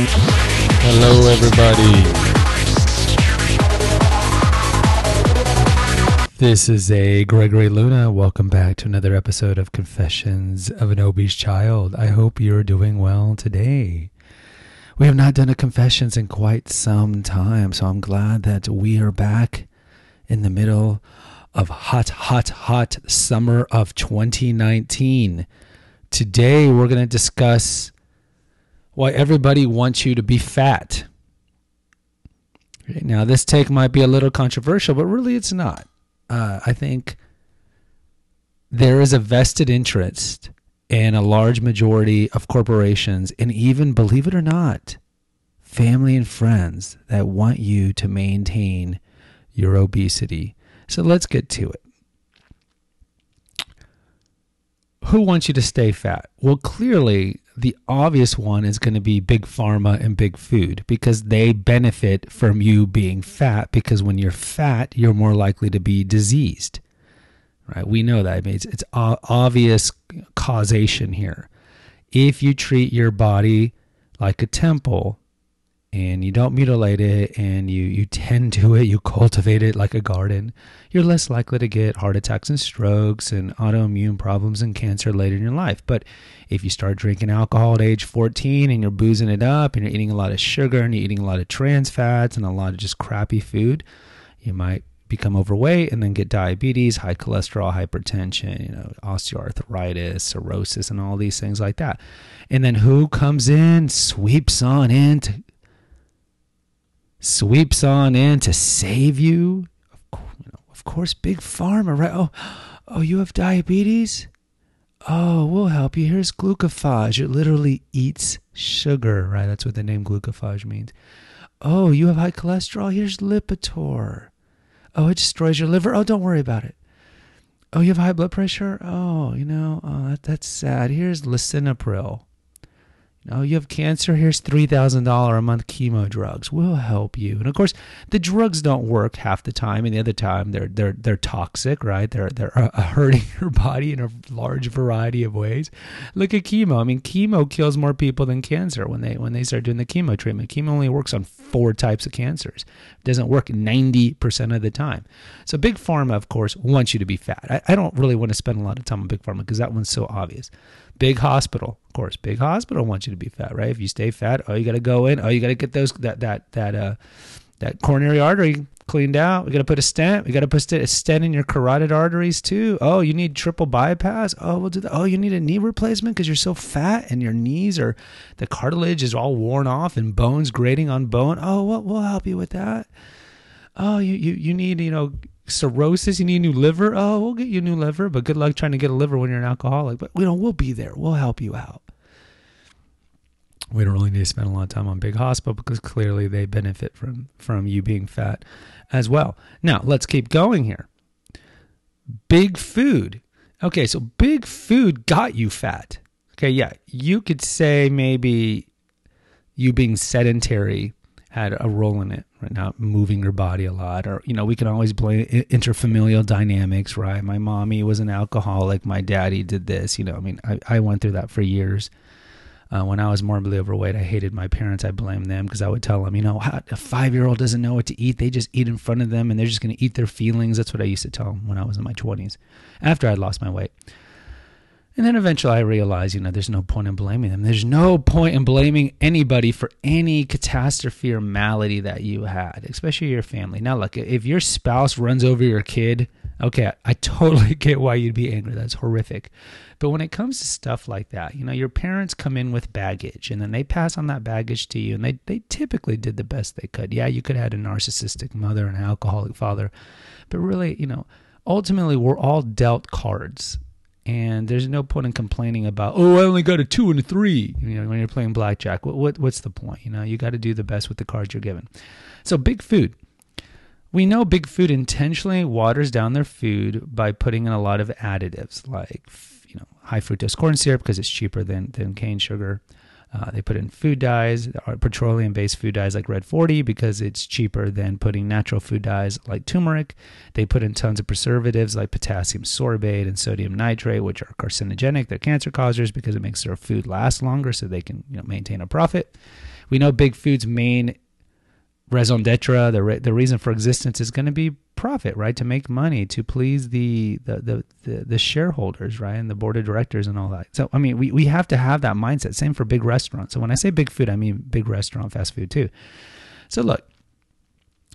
Hello, everybody. This is a Gregory Luna. Welcome back to another episode of Confessions of an Obese Child. I hope you're doing well today. We have not done a confessions in quite some time, so I'm glad that we are back in the middle of hot, hot, hot summer of 2019. Today, we're going to discuss why everybody wants you to be fat. Now, this take might be a little controversial, but really it's not. Uh, I think there is a vested interest in a large majority of corporations, and even, believe it or not, family and friends that want you to maintain your obesity. So let's get to it. Who wants you to stay fat? Well, clearly, the obvious one is going to be big pharma and big food because they benefit from you being fat because when you're fat, you're more likely to be diseased. Right? We know that. I mean, it's, it's obvious causation here. If you treat your body like a temple, and you don't mutilate it and you, you tend to it, you cultivate it like a garden, you're less likely to get heart attacks and strokes and autoimmune problems and cancer later in your life. But if you start drinking alcohol at age 14 and you're boozing it up and you're eating a lot of sugar and you're eating a lot of trans fats and a lot of just crappy food, you might become overweight and then get diabetes, high cholesterol, hypertension, you know, osteoarthritis, cirrhosis, and all these things like that. And then who comes in, sweeps on in to sweeps on in to save you. Of course, big pharma, right? Oh, oh, you have diabetes? Oh, we'll help you. Here's glucophage. It literally eats sugar, right? That's what the name glucophage means. Oh, you have high cholesterol? Here's Lipitor. Oh, it destroys your liver. Oh, don't worry about it. Oh, you have high blood pressure? Oh, you know, oh, that, that's sad. Here's lisinopril. Oh, you have cancer? Here's $3,000 a month chemo drugs. We'll help you. And of course, the drugs don't work half the time, and the other time they're they're they're toxic, right? They're they're uh, hurting your body in a large variety of ways. Look at chemo. I mean, chemo kills more people than cancer when they when they start doing the chemo treatment. Chemo only works on four types of cancers. It doesn't work 90% of the time. So big pharma, of course, wants you to be fat. I, I don't really want to spend a lot of time on big pharma because that one's so obvious. Big hospital, of course. Big hospital wants you to be fat, right? If you stay fat, oh, you got to go in. Oh, you got to get those that that that uh that coronary artery cleaned out. We got to put a stent. We got to put a stent in your carotid arteries too. Oh, you need triple bypass. Oh, we'll do that. Oh, you need a knee replacement because you're so fat and your knees are the cartilage is all worn off and bones grating on bone. Oh, well, we'll help you with that. Oh, you you you need you know cirrhosis, you need a new liver. Oh, we'll get you a new liver, but good luck trying to get a liver when you're an alcoholic. But you know, we'll be there. We'll help you out. We don't really need to spend a lot of time on big hospital because clearly they benefit from from you being fat as well. Now, let's keep going here. Big food. Okay, so big food got you fat. Okay, yeah, you could say maybe you being sedentary had a role in it right? Now moving your body a lot or you know we can always blame interfamilial dynamics right? My mommy was an alcoholic my daddy did this you know i mean i, I went through that for years. Uh, when i was morbidly overweight i hated my parents. I blamed them because i would tell them you know a five year old doesn't know what to eat. They just eat in front of them and they're just going to eat their feelings. That's what i used to tell them when i was in my 20s after i'd lost my weight and then eventually I realized, you know, there's no point in blaming them. There's no point in blaming anybody for any catastrophe or malady that you had, especially your family. Now, look, if your spouse runs over your kid, okay, I totally get why you'd be angry. That's horrific. But when it comes to stuff like that, you know, your parents come in with baggage and then they pass on that baggage to you and they, they typically did the best they could. Yeah, you could have had a narcissistic mother and an alcoholic father, but really, you know, ultimately we're all dealt cards and there's no point in complaining about oh I only got a two and a three. You know when you're playing blackjack, what, what what's the point? You know you got to do the best with the cards you're given. So big food. We know big food intentionally waters down their food by putting in a lot of additives like you know high fructose corn syrup because it's cheaper than than cane sugar. Uh, they put in food dyes, petroleum based food dyes like Red 40 because it's cheaper than putting natural food dyes like turmeric. They put in tons of preservatives like potassium sorbate and sodium nitrate, which are carcinogenic. They're cancer causers because it makes their food last longer so they can you know, maintain a profit. We know big food's main raison d'etre, the re- the reason for existence, is going to be profit, right? To make money, to please the the, the the the shareholders, right, and the board of directors and all that. So I mean, we we have to have that mindset. Same for big restaurants. So when I say big food, I mean big restaurant, fast food too. So look,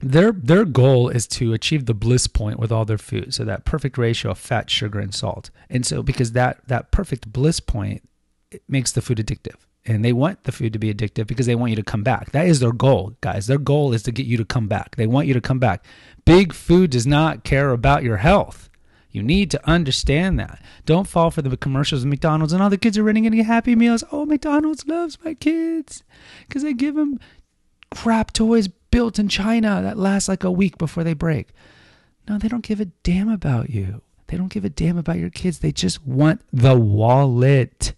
their their goal is to achieve the bliss point with all their food so that perfect ratio of fat sugar and salt and so because that that perfect bliss point it makes the food addictive and they want the food to be addictive because they want you to come back that is their goal guys their goal is to get you to come back they want you to come back big food does not care about your health you need to understand that don't fall for the commercials of mcdonald's and all the kids are running into happy meals oh mcdonald's loves my kids because they give them crap toys built in China that last like a week before they break. No, they don't give a damn about you. They don't give a damn about your kids. They just want the wallet.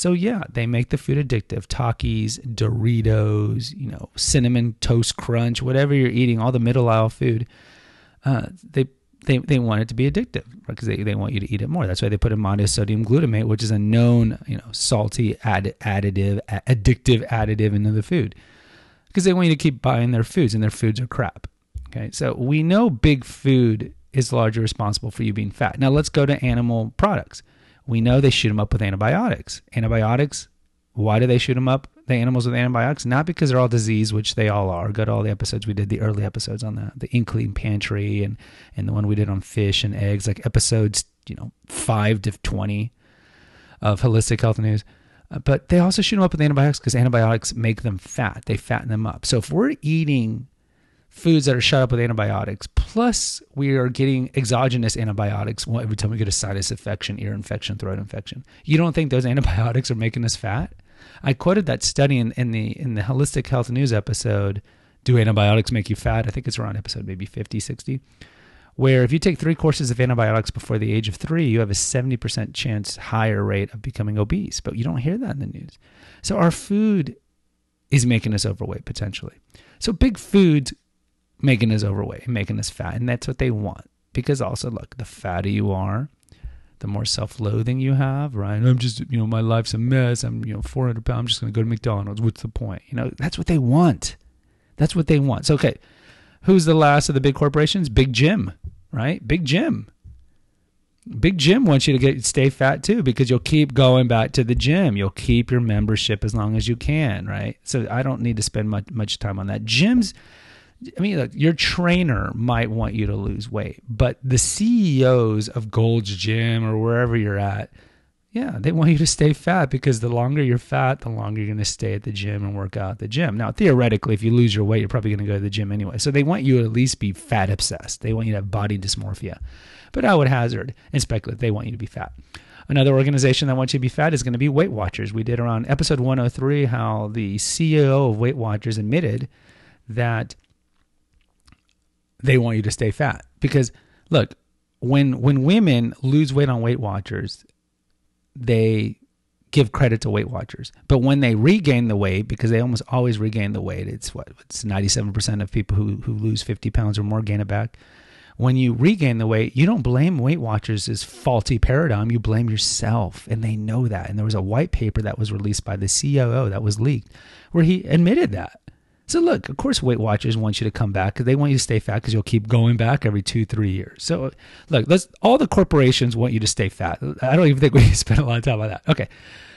So yeah, they make the food addictive. Takis, Doritos, you know, cinnamon toast crunch, whatever you're eating, all the middle aisle food. Uh, they they they want it to be addictive because they, they want you to eat it more. That's why they put in monosodium glutamate, which is a known you know salty add, additive, addictive additive into the food because they want you to keep buying their foods and their foods are crap. Okay, so we know big food is largely responsible for you being fat. Now let's go to animal products. We know they shoot them up with antibiotics. Antibiotics, why do they shoot them up, the animals with antibiotics? Not because they're all diseased, which they all are. Go to all the episodes we did, the early episodes on the, the Inkling Pantry and, and the one we did on fish and eggs, like episodes, you know, 5 to 20 of Holistic Health News. Uh, but they also shoot them up with antibiotics because antibiotics make them fat. They fatten them up. So if we're eating foods that are shut up with antibiotics, plus we are getting exogenous antibiotics every time we get a sinus infection, ear infection, throat infection, you don't think those antibiotics are making us fat? I quoted that study in, in the in the holistic health news episode. Do antibiotics make you fat? I think it's around episode maybe 50, 60 where if you take three courses of antibiotics before the age of three, you have a 70% chance higher rate of becoming obese. But you don't hear that in the news. So our food is making us overweight potentially. So big food's making us overweight, making us fat. And that's what they want. Because also, look, the fatter you are, the more self-loathing you have, right? I'm just, you know, my life's a mess. I'm, you know, 400 pounds. I'm just going to go to McDonald's. What's the point? You know, that's what they want. That's what they want. So, okay, who's the last of the big corporations? Big Gym right? Big Gym. Big Gym wants you to get stay fat too because you'll keep going back to the gym. You'll keep your membership as long as you can, right? So I don't need to spend much much time on that. Gyms I mean, look, your trainer might want you to lose weight, but the CEOs of Gold's Gym or wherever you're at, yeah, they want you to stay fat because the longer you're fat, the longer you're going to stay at the gym and work out at the gym. Now, theoretically, if you lose your weight, you're probably going to go to the gym anyway. So they want you to at least be fat obsessed. They want you to have body dysmorphia. But I would hazard and speculate they want you to be fat. Another organization that wants you to be fat is going to be Weight Watchers. We did around episode 103 how the CEO of Weight Watchers admitted that they want you to stay fat because look, when when women lose weight on Weight Watchers, they give credit to Weight Watchers. But when they regain the weight, because they almost always regain the weight, it's what it's 97% of people who, who lose 50 pounds or more gain it back. When you regain the weight, you don't blame Weight Watchers' faulty paradigm. You blame yourself, and they know that. And there was a white paper that was released by the COO that was leaked, where he admitted that. So look, of course, Weight Watchers want you to come back because they want you to stay fat because you'll keep going back every two, three years. So look, let's all the corporations want you to stay fat. I don't even think we spend a lot of time on that. Okay,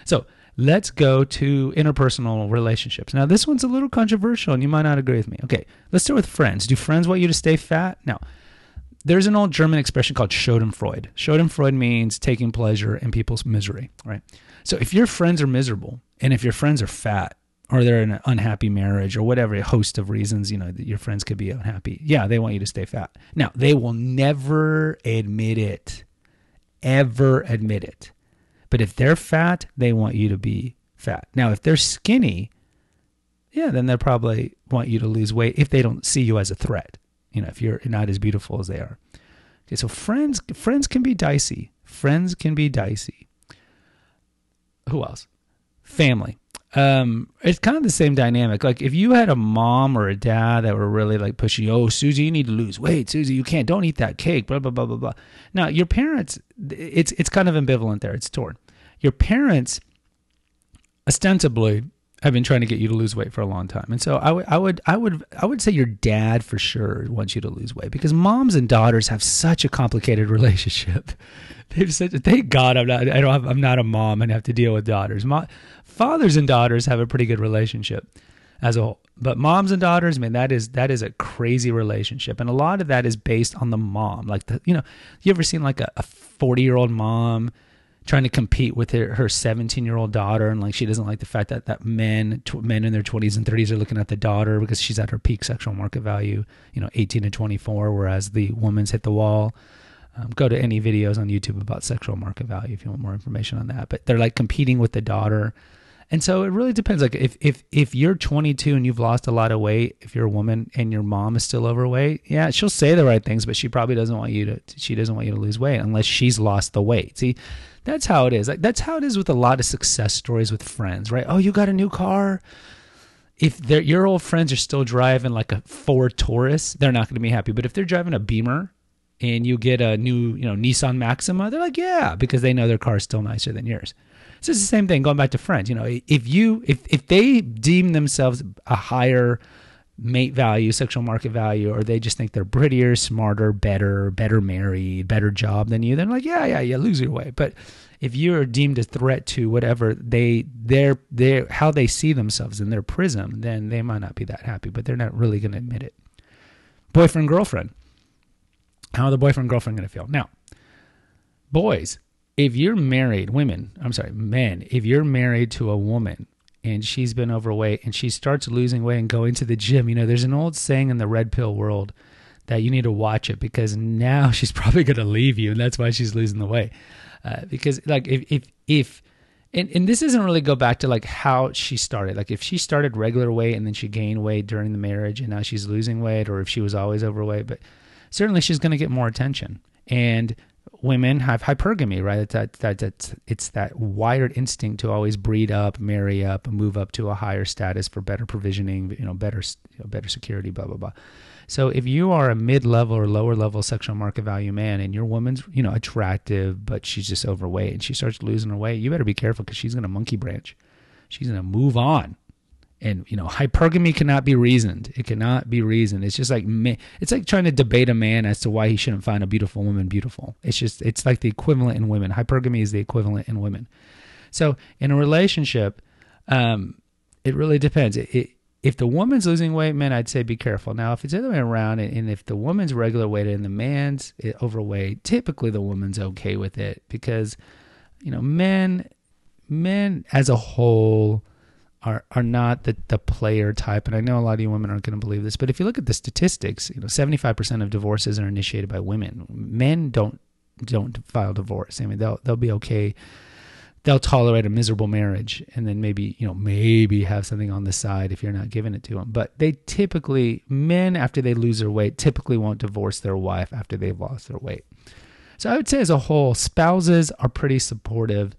so let's go to interpersonal relationships. Now this one's a little controversial, and you might not agree with me. Okay, let's start with friends. Do friends want you to stay fat? Now. There's an old German expression called Schadenfreude. Schadenfreude means taking pleasure in people's misery, right? So if your friends are miserable and if your friends are fat, or they're in an unhappy marriage or whatever a host of reasons you know that your friends could be unhappy. Yeah they want you to stay fat. Now they will never admit it. Ever admit it. But if they're fat they want you to be fat. Now if they're skinny yeah then they'll probably want you to lose weight if they don't see you as a threat you know if you're not as beautiful as they are. Okay so friends friends can be dicey. Friends can be dicey. Who else? Family um, it's kind of the same dynamic. Like if you had a mom or a dad that were really like pushing, oh, Susie, you need to lose weight. Susie, you can't. Don't eat that cake. Blah blah blah blah blah. Now your parents, it's it's kind of ambivalent there. It's torn. Your parents, ostensibly, I've been trying to get you to lose weight for a long time. And so I would I would I would I would say your dad for sure wants you to lose weight because moms and daughters have such a complicated relationship. They've said, thank God I'm not I don't have, I'm not a mom and have to deal with daughters. Mo, fathers and daughters have a pretty good relationship as a whole. But moms and daughters, man, that is that is a crazy relationship. And a lot of that is based on the mom. Like the you know, you ever seen like a 40 year old mom trying to compete with her, her 17 year old daughter and like she doesn't like the fact that that men tw- men in their 20s and 30s are looking at the daughter because she's at her peak sexual market value you know 18 to 24 whereas the woman's hit the wall. Um, go to any videos on youtube about sexual market value if you want more information on that. But they're like competing with the daughter and so it really depends like if if if you're 22 and you've lost a lot of weight if you're a woman and your mom is still overweight yeah she'll say the right things but she probably doesn't want you to she doesn't want you to lose weight unless she's lost the weight see that's how it is. Like that's how it is with a lot of success stories with friends, right? Oh, you got a new car. If your old friends are still driving like a Ford Taurus, they're not going to be happy. But if they're driving a Beamer and you get a new, you know, Nissan Maxima, they're like, yeah, because they know their car is still nicer than yours. It's the same thing going back to friends. You know, if you if if they deem themselves a higher mate value, sexual market value, or they just think they're prettier, smarter, better, better married, better job than you, then like, yeah, yeah, yeah, lose your way. But if you're deemed a threat to whatever they their their how they see themselves in their prism, then they might not be that happy, but they're not really gonna admit it. Boyfriend, girlfriend. How are the boyfriend girlfriend gonna feel? Now, boys, if you're married, women, I'm sorry, men, if you're married to a woman and she's been overweight and she starts losing weight and going to the gym. You know, there's an old saying in the red pill world that you need to watch it because now she's probably going to leave you and that's why she's losing the weight. Uh, because like if if if and, and this doesn't really go back to like how she started. Like if she started regular weight and then she gained weight during the marriage and now she's losing weight or if she was always overweight, but certainly she's going to get more attention. And women have hypergamy, right? That, that, that, it's that wired instinct to always breed up, marry up, move up to a higher status for better provisioning, you know, better, you know, better security, blah, blah, blah. So if you are a mid-level or lower level sexual market value man and your woman's, you know, attractive, but she's just overweight and she starts losing her weight, you better be careful because she's going to monkey branch. She's going to move on and you know hypergamy cannot be reasoned. It cannot be reasoned. It's just like it's like trying to debate a man as to why he shouldn't find a beautiful woman beautiful. It's just it's like the equivalent in women. Hypergamy is the equivalent in women. So in a relationship um, it really depends. It, it, if the woman's losing weight man i'd say be careful. Now if it's the other way around and if the woman's regular weight and the man's eh, overweight typically the woman's okay with it because you know men men as a whole are are not the, the player type. And I know a lot of you women aren't going to believe this, but if you look at the statistics, you know, 75% of divorces are initiated by women. Men don't don't file divorce. I mean, they'll they'll be okay. They'll tolerate a miserable marriage and then maybe, you know, maybe have something on the side if you're not giving it to them. But they typically men after they lose their weight typically won't divorce their wife after they've lost their weight. So I would say as a whole, spouses are pretty supportive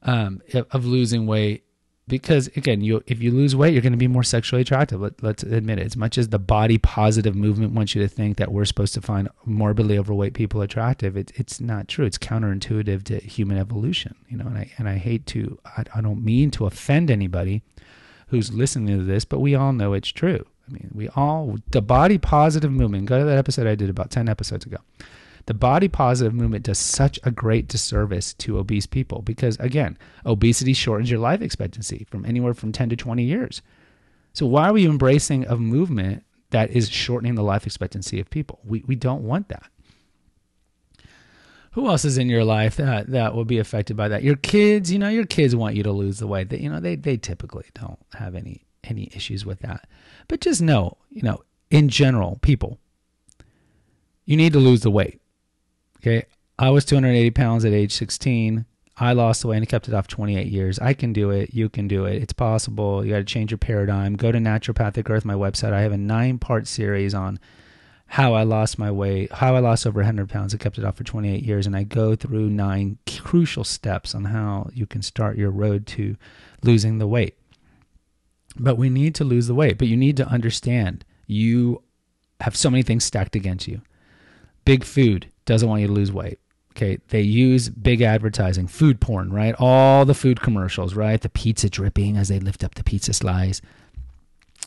um, of losing weight because again, you if you lose weight, you're going to be more sexually attractive. Let, us admit it. As much as the body positive movement wants you to think that we're supposed to find morbidly overweight people attractive, it, it's not true. It's counterintuitive to human evolution. You know, and I and I hate to. I, I don't mean to offend anybody who's listening to this, but we all know it's true. I mean, we all the body positive movement. Go to that episode I did about ten episodes ago the body positive movement does such a great disservice to obese people because, again, obesity shortens your life expectancy from anywhere from 10 to 20 years. So, why are we embracing a movement that is shortening the life expectancy of people? We, we don't want that. Who else is in your life that, that will be affected by that? Your kids, you know, your kids want you to lose the weight. They, you know, they, they typically don't have any any issues with that. But just know, you know, in general, people, you need to lose the weight. Okay. I was 280 pounds at age 16. I lost the weight and kept it off 28 years. I can do it. You can do it. It's possible. You got to change your paradigm. Go to Naturopathic Earth, my website. I have a nine part series on how I lost my weight, how I lost over 100 pounds and kept it off for 28 years. And I go through nine crucial steps on how you can start your road to losing the weight. But we need to lose the weight. But you need to understand you have so many things stacked against you. Big food, doesn't want you to lose weight. Okay, they use big advertising, food porn, right? All the food commercials, right? The pizza dripping as they lift up the pizza slice,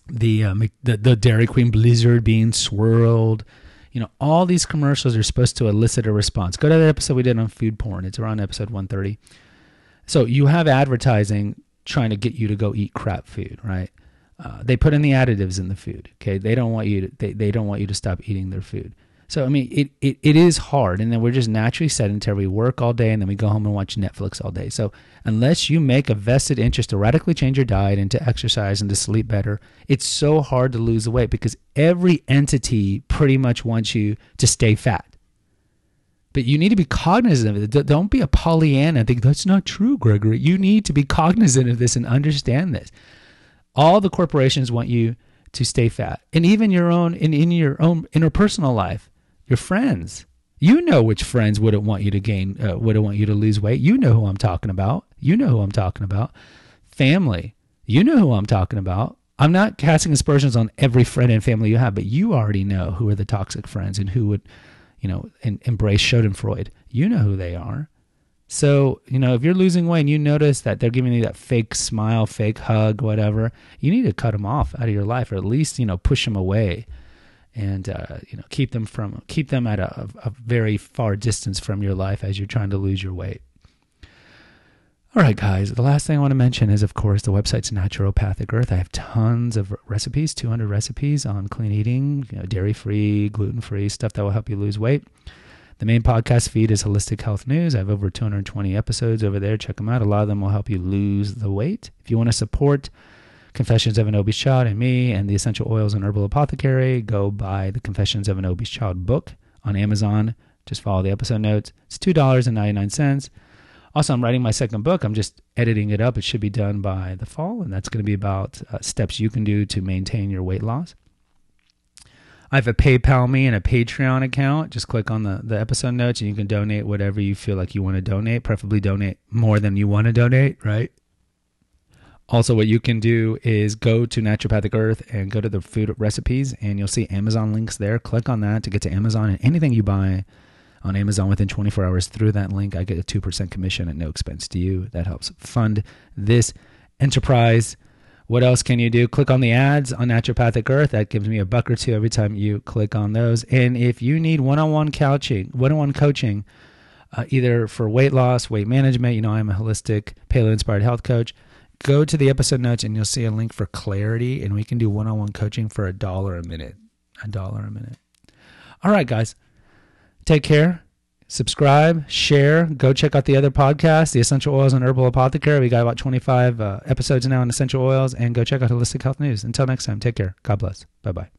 the uh, the, the Dairy Queen Blizzard being swirled. You know, all these commercials are supposed to elicit a response. Go to the episode we did on food porn. It's around episode 130. So you have advertising trying to get you to go eat crap food, right? Uh, they put in the additives in the food. Okay, they don't want you to they, they don't want you to stop eating their food. So I mean, it, it it is hard, and then we're just naturally sedentary. We work all day, and then we go home and watch Netflix all day. So unless you make a vested interest to radically change your diet and to exercise and to sleep better, it's so hard to lose the weight because every entity pretty much wants you to stay fat. But you need to be cognizant of it. Don't be a Pollyanna think that's not true, Gregory. You need to be cognizant of this and understand this. All the corporations want you to stay fat, and even your own in, in your own interpersonal life your friends. You know which friends wouldn't want you to gain, uh, wouldn't want you to lose weight. You know who I'm talking about. You know who I'm talking about. Family. You know who I'm talking about. I'm not casting aspersions on every friend and family you have, but you already know who are the toxic friends and who would, you know, in, embrace Schadenfreude. You know who they are. So, you know, if you're losing weight and you notice that they're giving you that fake smile, fake hug, whatever, you need to cut them off out of your life or at least, you know, push them away and uh, you know keep them from keep them at a, a, very far distance from your life as you're trying to lose your weight. All right, guys. The last thing I want to mention is, of course, the website's Naturopathic Earth. I have tons of recipes, 200 recipes on clean eating, you know, dairy-free, gluten-free stuff that will help you lose weight. The main podcast feed is Holistic Health News. I have over 220 episodes over there. Check them out. A lot of them will help you lose the weight. If you want to support Confessions of an Obese Child and me and the Essential Oils and Herbal Apothecary, go buy the Confessions of an Obese Child book on Amazon. Just follow the episode notes. It's $2.99. Also, I'm writing my second book. I'm just editing it up. It should be done by the fall, and that's going to be about uh, steps you can do to maintain your weight loss. I have a PayPal me and a Patreon account. Just click on the, the episode notes and you can donate whatever you feel like you want to donate. Preferably donate more than you want to donate, right? Also, what you can do is go to Naturopathic Earth and go to the food recipes, and you'll see Amazon links there. Click on that to get to Amazon, and anything you buy on Amazon within 24 hours through that link, I get a 2% commission at no expense to you. That helps fund this enterprise. What else can you do? Click on the ads on Naturopathic Earth. That gives me a buck or two every time you click on those. And if you need one-on-one coaching, one-on-one coaching, uh, either for weight loss, weight management, you know, I'm a holistic paleo-inspired health coach go to the episode notes and you'll see a link for clarity and we can do one-on-one coaching for a dollar a minute. A dollar a minute. All right guys. Take care. Subscribe share go check out the other podcast the essential oils and herbal apothecary. We got about 25 uh, episodes now on essential oils and go check out holistic health news. Until next time take care. God bless. Bye bye